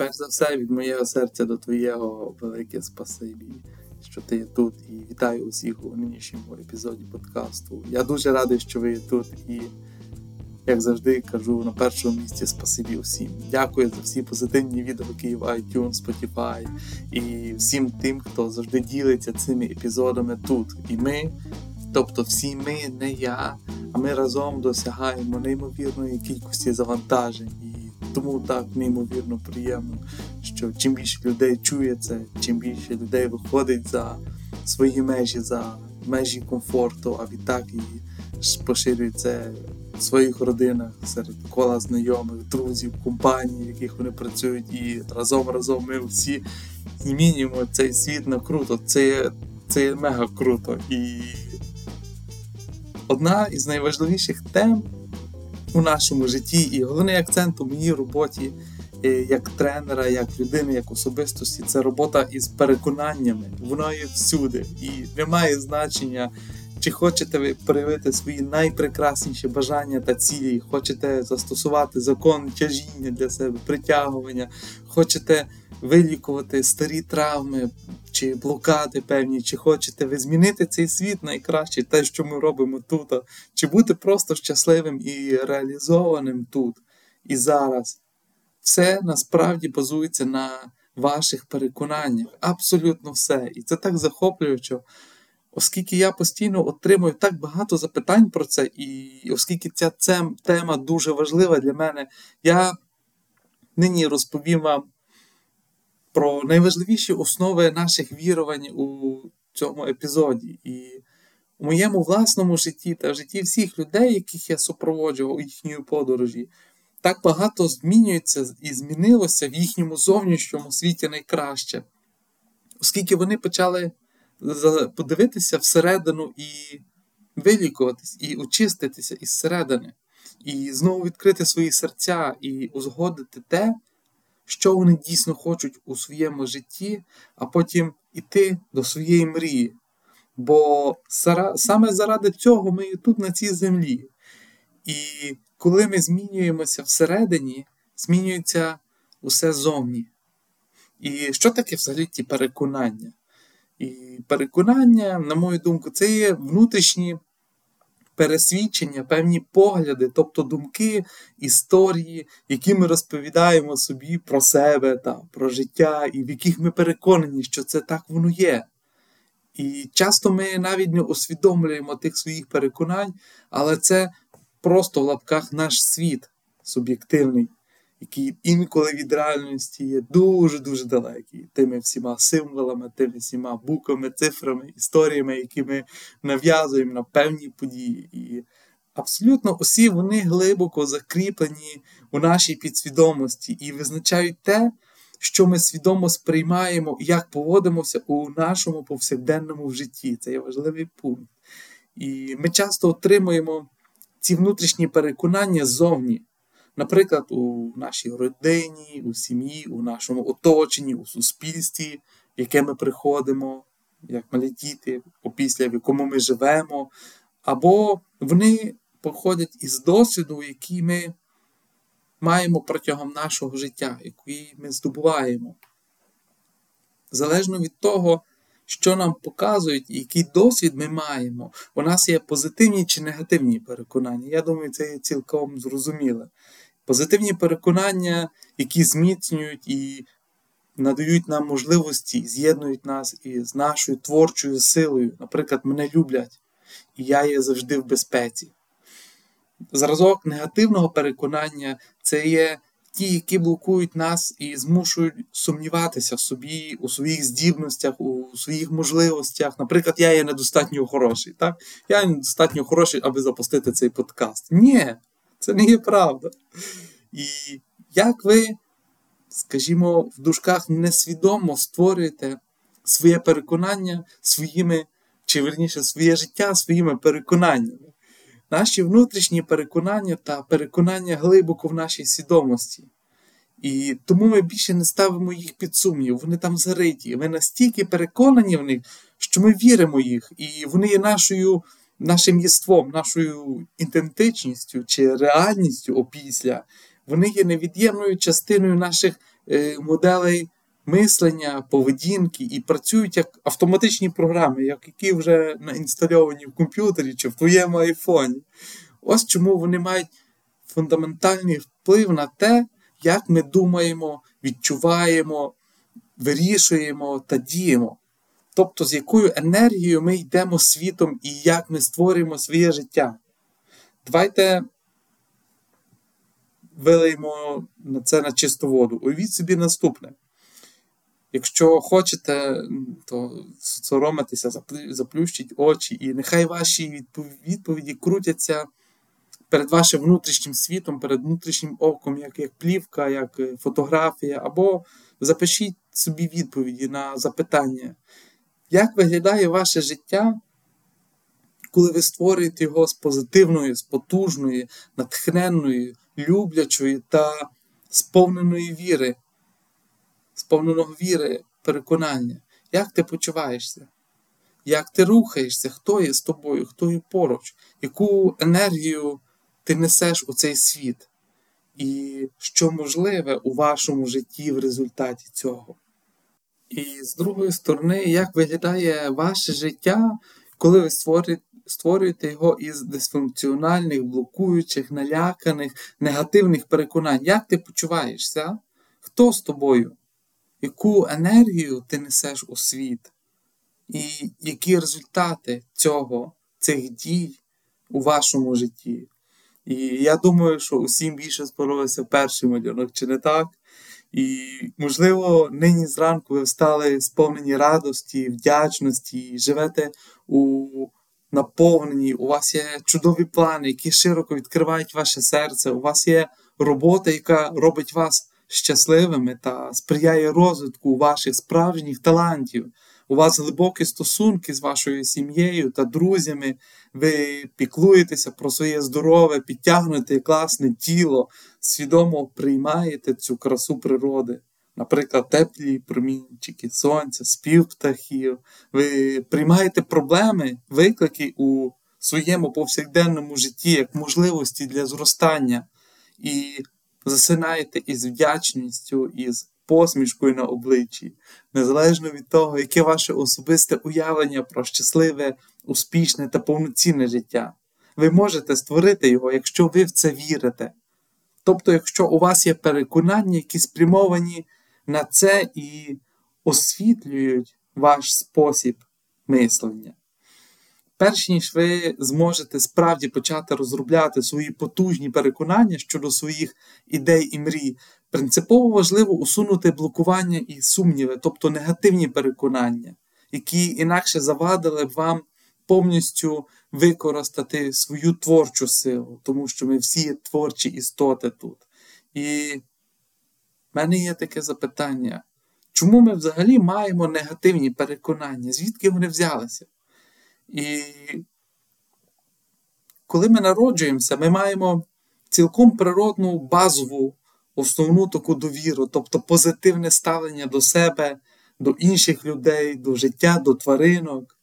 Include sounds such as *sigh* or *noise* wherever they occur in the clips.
перш за все, від моєго серця до твоєго велике спасибі, що ти є тут, і вітаю усіх у нинішньому епізоді подкасту. Я дуже радий, що ви є тут, і, як завжди, кажу на першому місці спасибі усім. Дякую за всі позитивні відгуки в iTunes, Spotify і всім тим, хто завжди ділиться цими епізодами тут. І ми, тобто всі ми, не я, а ми разом досягаємо неймовірної кількості завантажень. Тому так неймовірно приємно, що чим більше людей чує це, чим більше людей виходить за свої межі, за межі комфорту, а відтак і поширює це в своїх родинах, серед кола знайомих, друзів, компаній, в яких вони працюють, і разом разом ми всі змінюємо цей світ на круто. Це, Це мега круто. І одна із найважливіших тем у нашому житті. І головний акцент у моїй роботі е, як тренера, як людини, як особистості це робота із переконаннями. Вона є всюди. І немає значення, чи хочете ви проявити свої найпрекрасніші бажання та цілі, хочете застосувати закон тяжіння для себе, притягування, хочете вилікувати старі травми, чи блокади певні, чи хочете ви змінити цей світ найкраще, те, що ми робимо тут, чи бути просто щасливим і реалізованим тут і зараз. Все насправді базується на ваших переконаннях. Абсолютно все. І це так захоплююче, оскільки я постійно отримую так багато запитань про це, і оскільки ця тема дуже важлива для мене, я нині розповім вам про найважливіші основи наших вірувань у цьому епізоді. І у моєму власному житті та в житті всіх людей, яких я супроводжував у їхньої подорожі, так багато змінюється і змінилося в їхньому зовнішньому світі найкраще, оскільки вони почали подивитися всередину і вилікуватись, і очиститися із середини, і знову відкрити свої серця і узгодити те, що вони дійсно хочуть у своєму житті, а потім іти до своєї мрії. Бо саме заради цього ми тут на цій землі. І коли ми змінюємося всередині, змінюється усе зовні. І що таке взагалі ті переконання? І переконання, на мою думку, це є внутрішні пересвідчення, певні погляди, тобто думки, історії, які ми розповідаємо собі про себе та про життя, і в яких ми переконані, що це так воно є. І часто ми навіть не усвідомлюємо тих своїх переконань, але це просто в лапках наш світ суб'єктивний який інколи від реальності є дуже-дуже далекий тими всіма символами, тими всіма буквами, цифрами, історіями, які ми нав'язуємо на певні події. І абсолютно усі вони глибоко закріплені у нашій підсвідомості і визначають те, що ми свідомо сприймаємо і як поводимося у нашому повсякденному житті. Це є важливий пункт. І ми часто отримуємо ці внутрішні переконання ззовні. Наприклад, у нашій родині, у сім'ї, у нашому оточенні, у суспільстві, в яке ми приходимо, як малі діти, опісля в якому ми живемо, або вони походять із досвіду, який ми маємо протягом нашого життя, який ми здобуваємо. Залежно від того, що нам показують, який досвід ми маємо, у нас є позитивні чи негативні переконання. Я думаю, це є цілком зрозуміле. Позитивні переконання, які зміцнюють і надають нам можливості, з'єднують нас із нашою творчою силою. Наприклад, мене люблять, і я є завжди в безпеці. Зразок негативного переконання це є ті, які блокують нас і змушують сумніватися в собі, у своїх здібностях, у своїх можливостях. Наприклад, я є недостатньо хороший. Так? Я недостатньо хороший, аби запустити цей подкаст. Ні, це не є правда. І як ви, скажімо, в дужках несвідомо створюєте своє переконання своїми, чи верніше своє життя своїми переконаннями. Наші внутрішні переконання та переконання глибоко в нашій свідомості. І тому ми більше не ставимо їх під сумнів, вони там зариті. Ми настільки переконані в них, що ми віримо їх, і вони є нашою нашим єством, нашою ідентичністю чи реальністю опісля, вони є невід'ємною частиною наших е, моделей мислення, поведінки і працюють як автоматичні програми, як які вже наінстальовані в комп'ютері чи в твоєму айфоні. Ось чому вони мають фундаментальний вплив на те, як ми думаємо, відчуваємо, вирішуємо та діємо. Тобто, з якою енергією ми йдемо світом і як ми створюємо своє життя. Давайте вилиємо це на чисту воду. Уявіть собі наступне. Якщо хочете, то соромитися, заплющіть очі, і нехай ваші відповіді крутяться перед вашим внутрішнім світом, перед внутрішнім оком, як як плівка, як е, фотографія, або запишіть собі відповіді на запитання, як виглядає ваше життя, коли ви створюєте його з позитивної, з потужної, натхненної, люблячої та сповненої віри, сповненого віри, переконання, як ти почуваєшся? Як ти рухаєшся, хто є з тобою, хто є поруч, яку енергію ти несеш у цей світ, і що можливе у вашому житті в результаті цього. І з другої сторони, як виглядає ваше життя, коли ви створюєте його із дисфункціональних, блокуючих, наляканих, негативних переконань. Як ти почуваєшся? Хто з тобою? Яку енергію ти несеш у світ? І які результати цього, цих дій у вашому житті? І я думаю, що усім більше сподобався перший малюнок, чи не так? І, можливо, нині зранку ви встали сповнені радості, вдячності, живете у наповненні, у вас є чудові плани, які широко відкривають ваше серце, у вас є робота, яка робить вас щасливими та сприяє розвитку ваших справжніх талантів. У вас глибокі стосунки з вашою сім'єю та друзями, ви піклуєтеся про своє здорове, підтягнуте класне тіло, свідомо приймаєте цю красу природи. Наприклад, теплі промінчики, сонця, спів птахів. Ви приймаєте проблеми, виклики у своєму повсякденному житті як можливості для зростання. І засинаєте із вдячністю, із посмішкою на обличчі, незалежно від того, яке ваше особисте уявлення про щасливе, успішне та повноцінне життя. Ви можете створити його, якщо ви в це вірите. Тобто, якщо у вас є переконання, які спрямовані на це і освітлюють ваш спосіб мислення. Перш ніж ви зможете справді почати розробляти свої потужні переконання щодо своїх ідей і мрій, принципово важливо усунути блокування і сумніви, тобто негативні переконання, які інакше завадили б вам повністю використати свою творчу силу, тому що ми всі творчі істоти тут. І в мене є таке запитання. Чому ми взагалі маємо негативні переконання? Звідки вони взялися? І коли ми народжуємося, ми маємо цілком природну базову основну таку довіру, тобто позитивне ставлення до себе, до інших людей, до життя, до тваринок.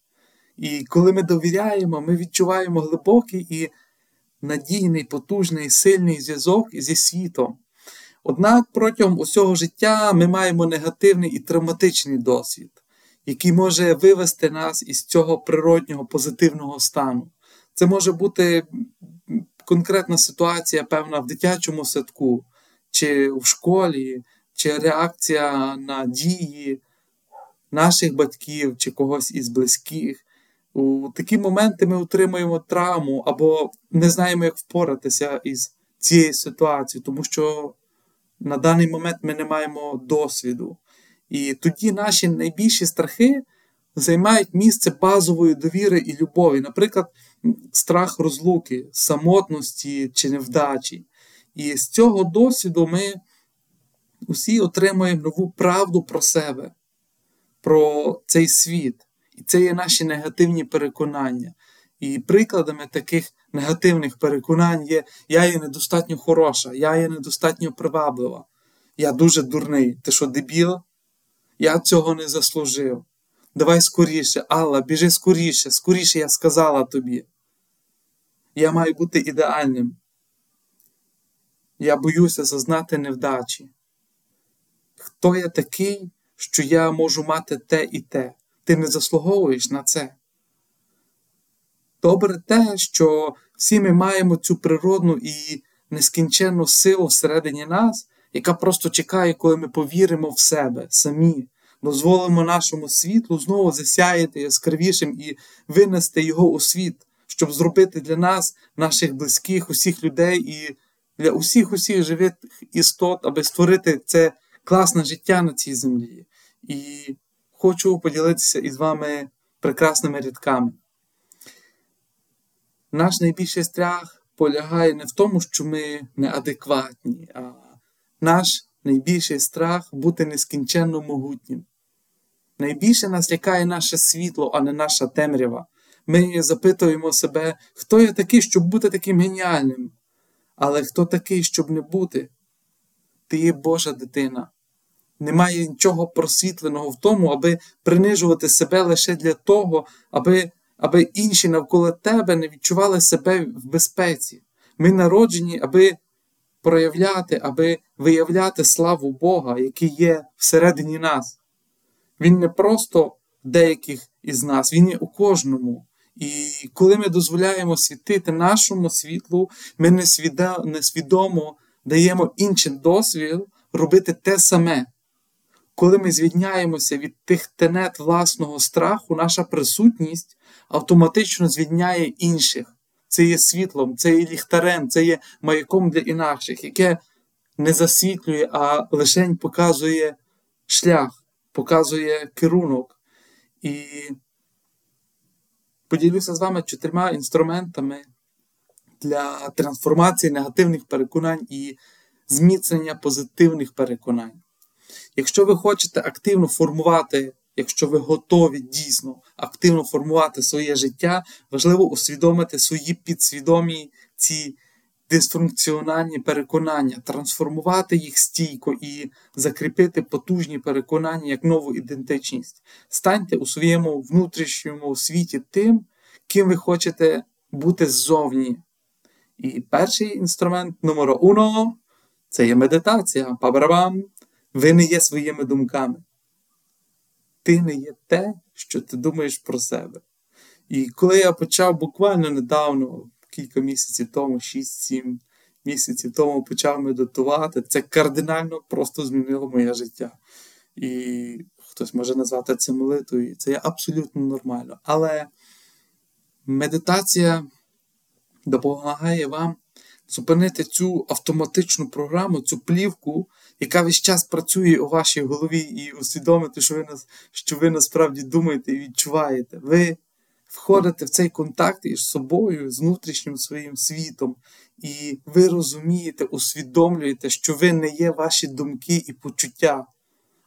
І коли ми довіряємо, ми відчуваємо глибокий і надійний, потужний, сильний зв'язок зі світом. Однак протягом усього життя ми маємо негативний і травматичний досвід, який може вивести нас із цього природнього позитивного стану. Це може бути конкретна ситуація, певна в дитячому садку, чи в школі, чи реакція на дії наших батьків чи когось із близьких. У такі моменти ми отримуємо травму або не знаємо, як впоратися із цією ситуацією, тому що на даний момент ми не маємо досвіду. І тоді наші найбільші страхи займають місце базової довіри і любові, наприклад, страх розлуки, самотності чи невдачі. І з цього досвіду ми усі отримуємо нову правду про себе, про цей світ. І це є наші негативні переконання. І прикладами таких негативних переконань є я є недостатньо хороша, я є недостатньо приваблива, я дуже дурний. Ти що, дебіл? Я цього не заслужив. Давай скоріше, Алла, біжи скоріше, скоріше я сказала тобі. Я маю бути ідеальним. Я боюся зазнати невдачі. хто я такий, що я можу мати те і те. Ти не заслуговуєш на це. Добре те, що всі ми маємо цю природну і нескінченну силу всередині нас, яка просто чекає, коли ми повіримо в себе самі, дозволимо нашому світлу знову засяяти яскравішим і винести його у світ, щоб зробити для нас, наших близьких, усіх людей і для усіх усіх живих істот, аби створити це класне життя на цій землі. І хочу поділитися із вами прекрасними рядками. Наш найбільший страх полягає не в тому, що ми неадекватні, а наш найбільший страх бути нескінченно могутнім. Найбільше нас лякає наше світло, а не наша темрява. Ми запитуємо себе, хто я такий, щоб бути таким геніальним. Але хто такий, щоб не бути? Ти є Божа дитина. Немає нічого просвітленого в тому, аби принижувати себе лише для того, аби аби інші навколо тебе не відчували себе в безпеці. Ми народжені, аби проявляти, аби виявляти славу Бога, який є всередині нас. Він не просто деяких із нас, він є у кожному. І коли ми дозволяємо світити нашому світлу, ми несвідомо даємо іншим дозвіл робити те саме. Коли ми звільняємося від тих тенет власного страху, наша присутність автоматично звільняє інших. Це є світлом, це є ліхтарем, це є маяком для інакших, яке не засвітлює, а лише показує шлях, показує керунок. І поділюся з вами чотирма інструментами для трансформації негативних переконань і зміцнення позитивних переконань. Якщо ви хочете активно формувати, якщо ви готові дійсно активно формувати своє життя, важливо усвідомити свої підсвідомі ці дисфункціональні переконання, трансформувати їх стійко і закріпити потужні переконання як нову ідентичність. Станьте у своєму внутрішньому світі тим, ким ви хочете бути ззовні. І перший інструмент номер уно це є медитація. Па-барабам! Ви не є своїми думками. Ти не є те, що ти думаєш про себе. І коли я почав буквально недавно, кілька місяців тому, 6-7 місяців тому почав медитувати, це кардинально просто змінило моє життя. І хтось може назвати це молитвою, це є абсолютно нормально. Але медитація допомагає вам зупинити цю автоматичну програму, цю плівку, яка весь час працює у вашій голові, і усвідомити, що ви що ви насправді думаєте і відчуваєте. Ви входите в цей контакт із собою, з внутрішнім своїм світом, і ви розумієте, усвідомлюєте, що ви не є ваші думки і почуття,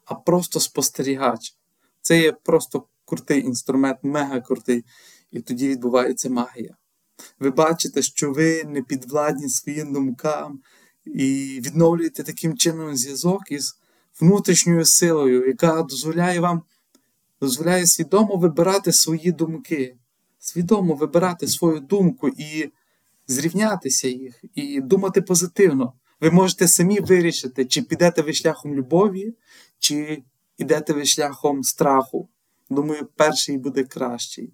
а просто спостерігач. Це є просто крутий інструмент, мега крутий. І тоді відбувається магія. Ви бачите, що ви не підвладні своїм думкам, і відновлюєте таким чином зв'язок із внутрішньою силою, яка дозволяє вам дозволяє свідомо вибирати свої думки, свідомо вибирати свою думку і зрівнятися їх, і думати позитивно. Ви можете самі вирішити, чи підете ви шляхом любові, чи йдете ви шляхом страху. Думаю, перший буде кращий.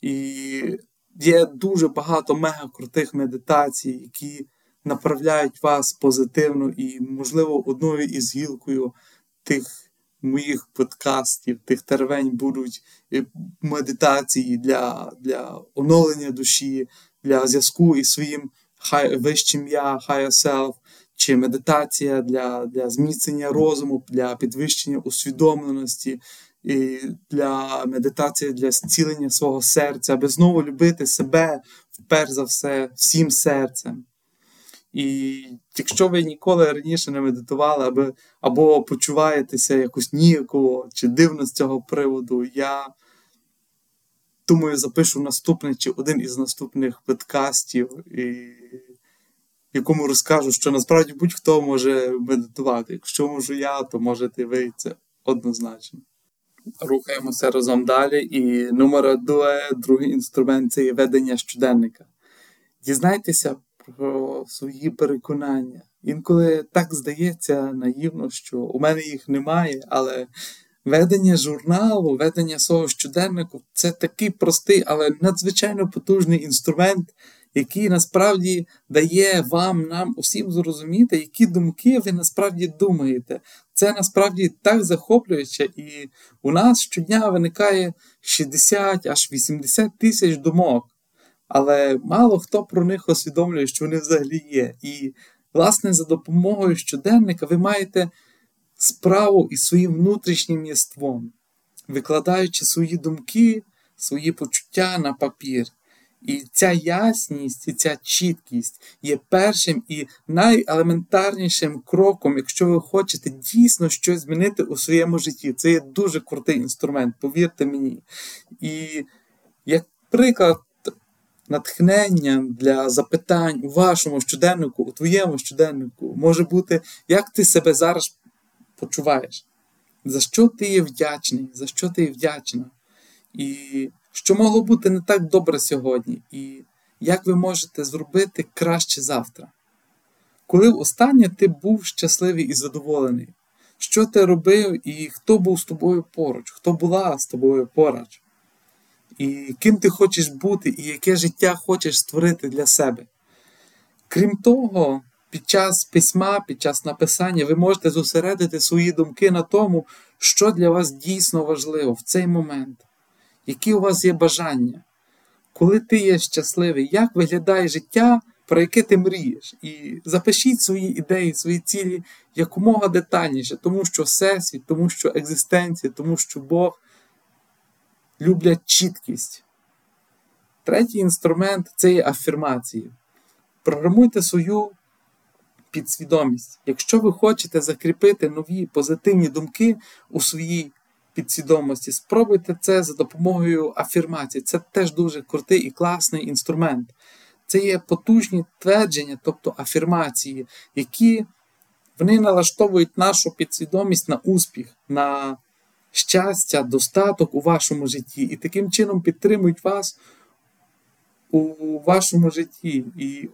І є дуже багато мега крутих медитацій, які направляють вас позитивно і, можливо, одною із гілкою тих моїх подкастів, тих тервень будуть е, медитації для для оновлення душі, для зв'язку із своїм хай, вищим я, higher self, чи медитація для для зміцнення розуму, для підвищення усвідомленості, і для медитації для зцілення свого серця, аби знову любити себе перш за все всім серцем. І якщо ви ніколи раніше не медитували, або, або почуваєтеся якось ніяково чи дивно з цього приводу, я думаю, запишу наступний чи один із наступних подкастів, і, якому розкажу, що насправді будь-хто може медитувати. Якщо можу я, то можете ви це однозначно. Рухаємося разом далі. І номер два, другий інструмент це є ведення щоденника. Дізнайтеся про свої переконання. Інколи так здається наївно, що у мене їх немає, але ведення журналу, ведення свого щоденнику це такий простий, але надзвичайно потужний інструмент, який насправді дає вам, нам усім зрозуміти, які думки ви насправді думаєте. Це насправді так захоплююче, і у нас щодня виникає 60 аж 80 тисяч думок. Але мало хто про них усвідомлює, що вони взагалі є. І, власне, за допомогою щоденника ви маєте справу із своїм внутрішнім єством, викладаючи свої думки, свої почуття на папір. І ця ясність і ця чіткість є першим і найелементарнішим кроком, якщо ви хочете дійсно щось змінити у своєму житті. Це є дуже крутий інструмент, повірте мені. І як приклад натхнення для запитань у вашому щоденнику, у твоєму щоденнику, може бути, як ти себе зараз почуваєш, за що ти є вдячний, за що ти є вдячна. І що могло бути не так добре сьогодні, і як ви можете зробити краще завтра. Коли останнє ти був щасливий і задоволений, що ти робив і хто був з тобою поруч, хто була з тобою поруч, і ким ти хочеш бути, і яке життя хочеш створити для себе. Крім того, під час письма, під час написання ви можете зосередити свої думки на тому, що для вас дійсно важливо в цей момент які у вас є бажання, коли ти є щасливий, як виглядає життя, про яке ти мрієш. І запишіть свої ідеї, свої цілі якомога детальніше, тому що Всесвіт, тому що екзистенція, тому що Бог люблять чіткість. Третій інструмент це є афірмації. Програмуйте свою підсвідомість. Якщо ви хочете закріпити нові позитивні думки у своїй підсвідомості. Спробуйте це за допомогою афірмації. Це теж дуже крутий і класний інструмент. Це є потужні твердження, тобто афірмації, які вони налаштовують нашу підсвідомість на успіх, на щастя, достаток у вашому житті, і таким чином підтримують вас у вашому житті і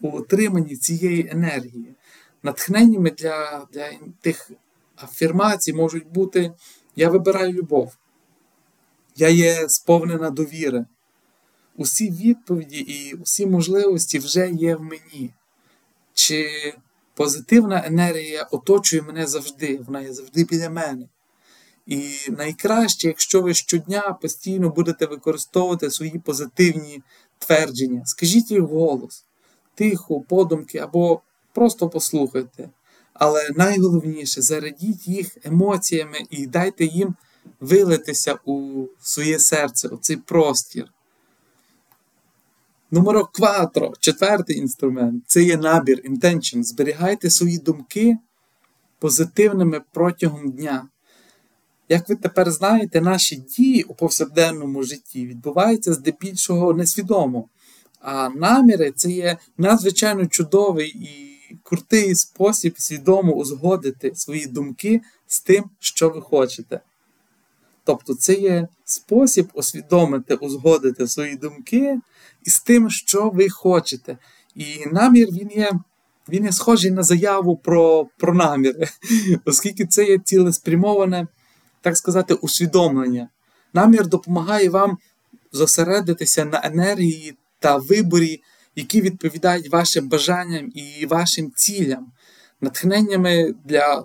у отриманні цієї енергії. Натхненнями для, для тих афірмацій можуть бути я вибираю любов. Я є сповнена довіри. Усі відповіді і усі можливості вже є в мені. Чи позитивна енергія оточує мене завжди, вона є завжди біля мене. І найкраще, якщо ви щодня постійно будете використовувати свої позитивні твердження, скажіть їх голос, тихо, подумки або просто послухайте. Але найголовніше зарадіть їх емоціями і дайте їм вилитися у своє серце, у цей простір. Номеро кватро, четвертий інструмент це є набір, intention. Зберігайте свої думки позитивними протягом дня. Як ви тепер знаєте, наші дії у повсякденному житті відбуваються здебільшого несвідомо. А наміри це є надзвичайно чудовий і крутий спосіб свідомо узгодити свої думки з тим, що ви хочете. Тобто це є спосіб усвідомити, узгодити свої думки із тим, що ви хочете. І намір він є він є схожий на заяву про про наміри, *laughs* оскільки це є цілеспрямоване, так сказати, усвідомлення. Намір допомагає вам зосередитися на енергії та виборі які відповідають вашим бажанням і вашим цілям. Натхненнями для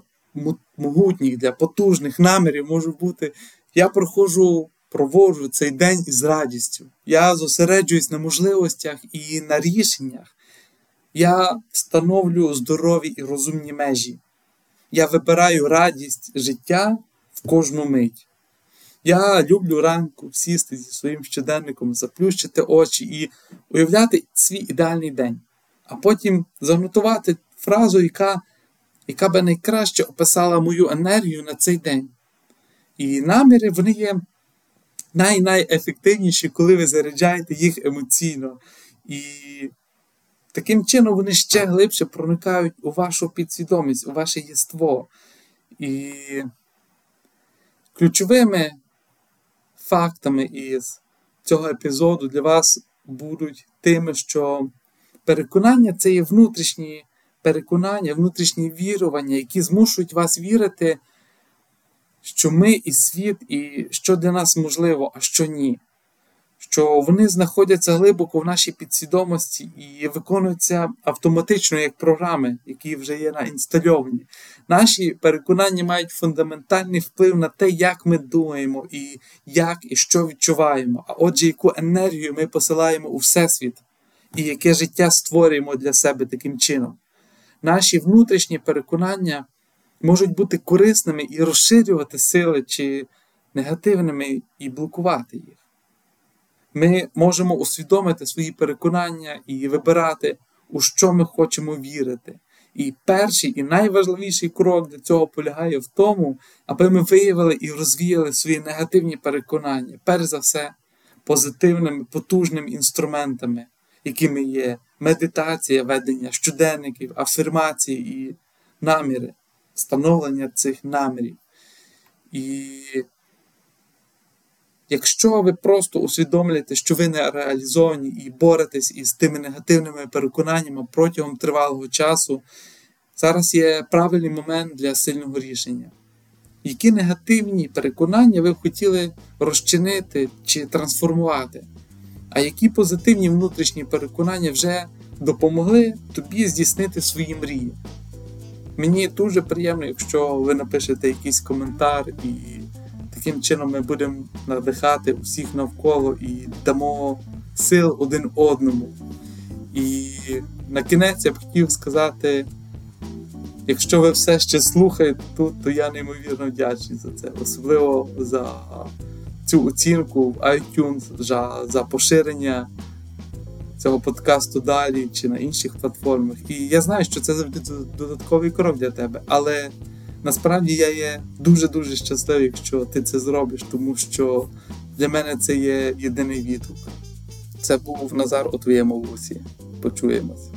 могутніх, для потужних намірів можуть бути. Я проходжу, проводжу цей день із радістю. Я зосереджуюсь на можливостях і на рішеннях. Я встановлю здорові і розумні межі. Я вибираю радість життя в кожну мить. Я люблю ранку сісти зі своїм щоденником, заплющити очі і уявляти свій ідеальний день, а потім занотувати фразу, яка яка би найкраще описала мою енергію на цей день. І наміри вони є най-найефективніші, коли ви заряджаєте їх емоційно. І таким чином вони ще глибше проникають у вашу підсвідомість, у ваше єство. І ключовими фактами із цього епізоду для вас будуть тими, що переконання це є внутрішні переконання, внутрішні вірування, які змушують вас вірити, що ми і світ, і що для нас можливо, а що ні. Що вони знаходяться глибоко в нашій підсвідомості і виконуються автоматично як програми, які вже є наінстальовані. Наші переконання мають фундаментальний вплив на те, як ми думаємо, і як і що відчуваємо. А отже, яку енергію ми посилаємо у Всесвіт, і яке життя створюємо для себе таким чином. Наші внутрішні переконання можуть бути корисними і розширювати сили чи негативними і блокувати їх. Ми можемо усвідомити свої переконання і вибирати, у що ми хочемо вірити. І перший і найважливіший крок для цього полягає в тому, аби ми виявили і розвіяли свої негативні переконання, перш за все, позитивними, потужними інструментами, якими є медитація, ведення щоденників, афірмації і наміри, становлення цих намірів. І Якщо ви просто усвідомлюєте, що ви не реалізовані і боретесь із тими негативними переконаннями протягом тривалого часу, зараз є правильний момент для сильного рішення. Які негативні переконання ви хотіли розчинити чи трансформувати? А які позитивні внутрішні переконання вже допомогли тобі здійснити свої мрії? Мені дуже приємно, якщо ви напишете якийсь коментар і таким чином ми будемо надихати усіх навколо і дамо сил один одному. І на кінець я б хотів сказати, якщо ви все ще слухаєте тут, то я неймовірно вдячний за це, особливо за цю оцінку в iTunes, за, за поширення цього подкасту далі чи на інших платформах. І я знаю, що це завжди додатковий крок для тебе, але насправді я є дуже-дуже щасливий, якщо ти це зробиш, тому що для мене це є єдиний відгук. Це був Назар у твоєму вусі. Почуємось.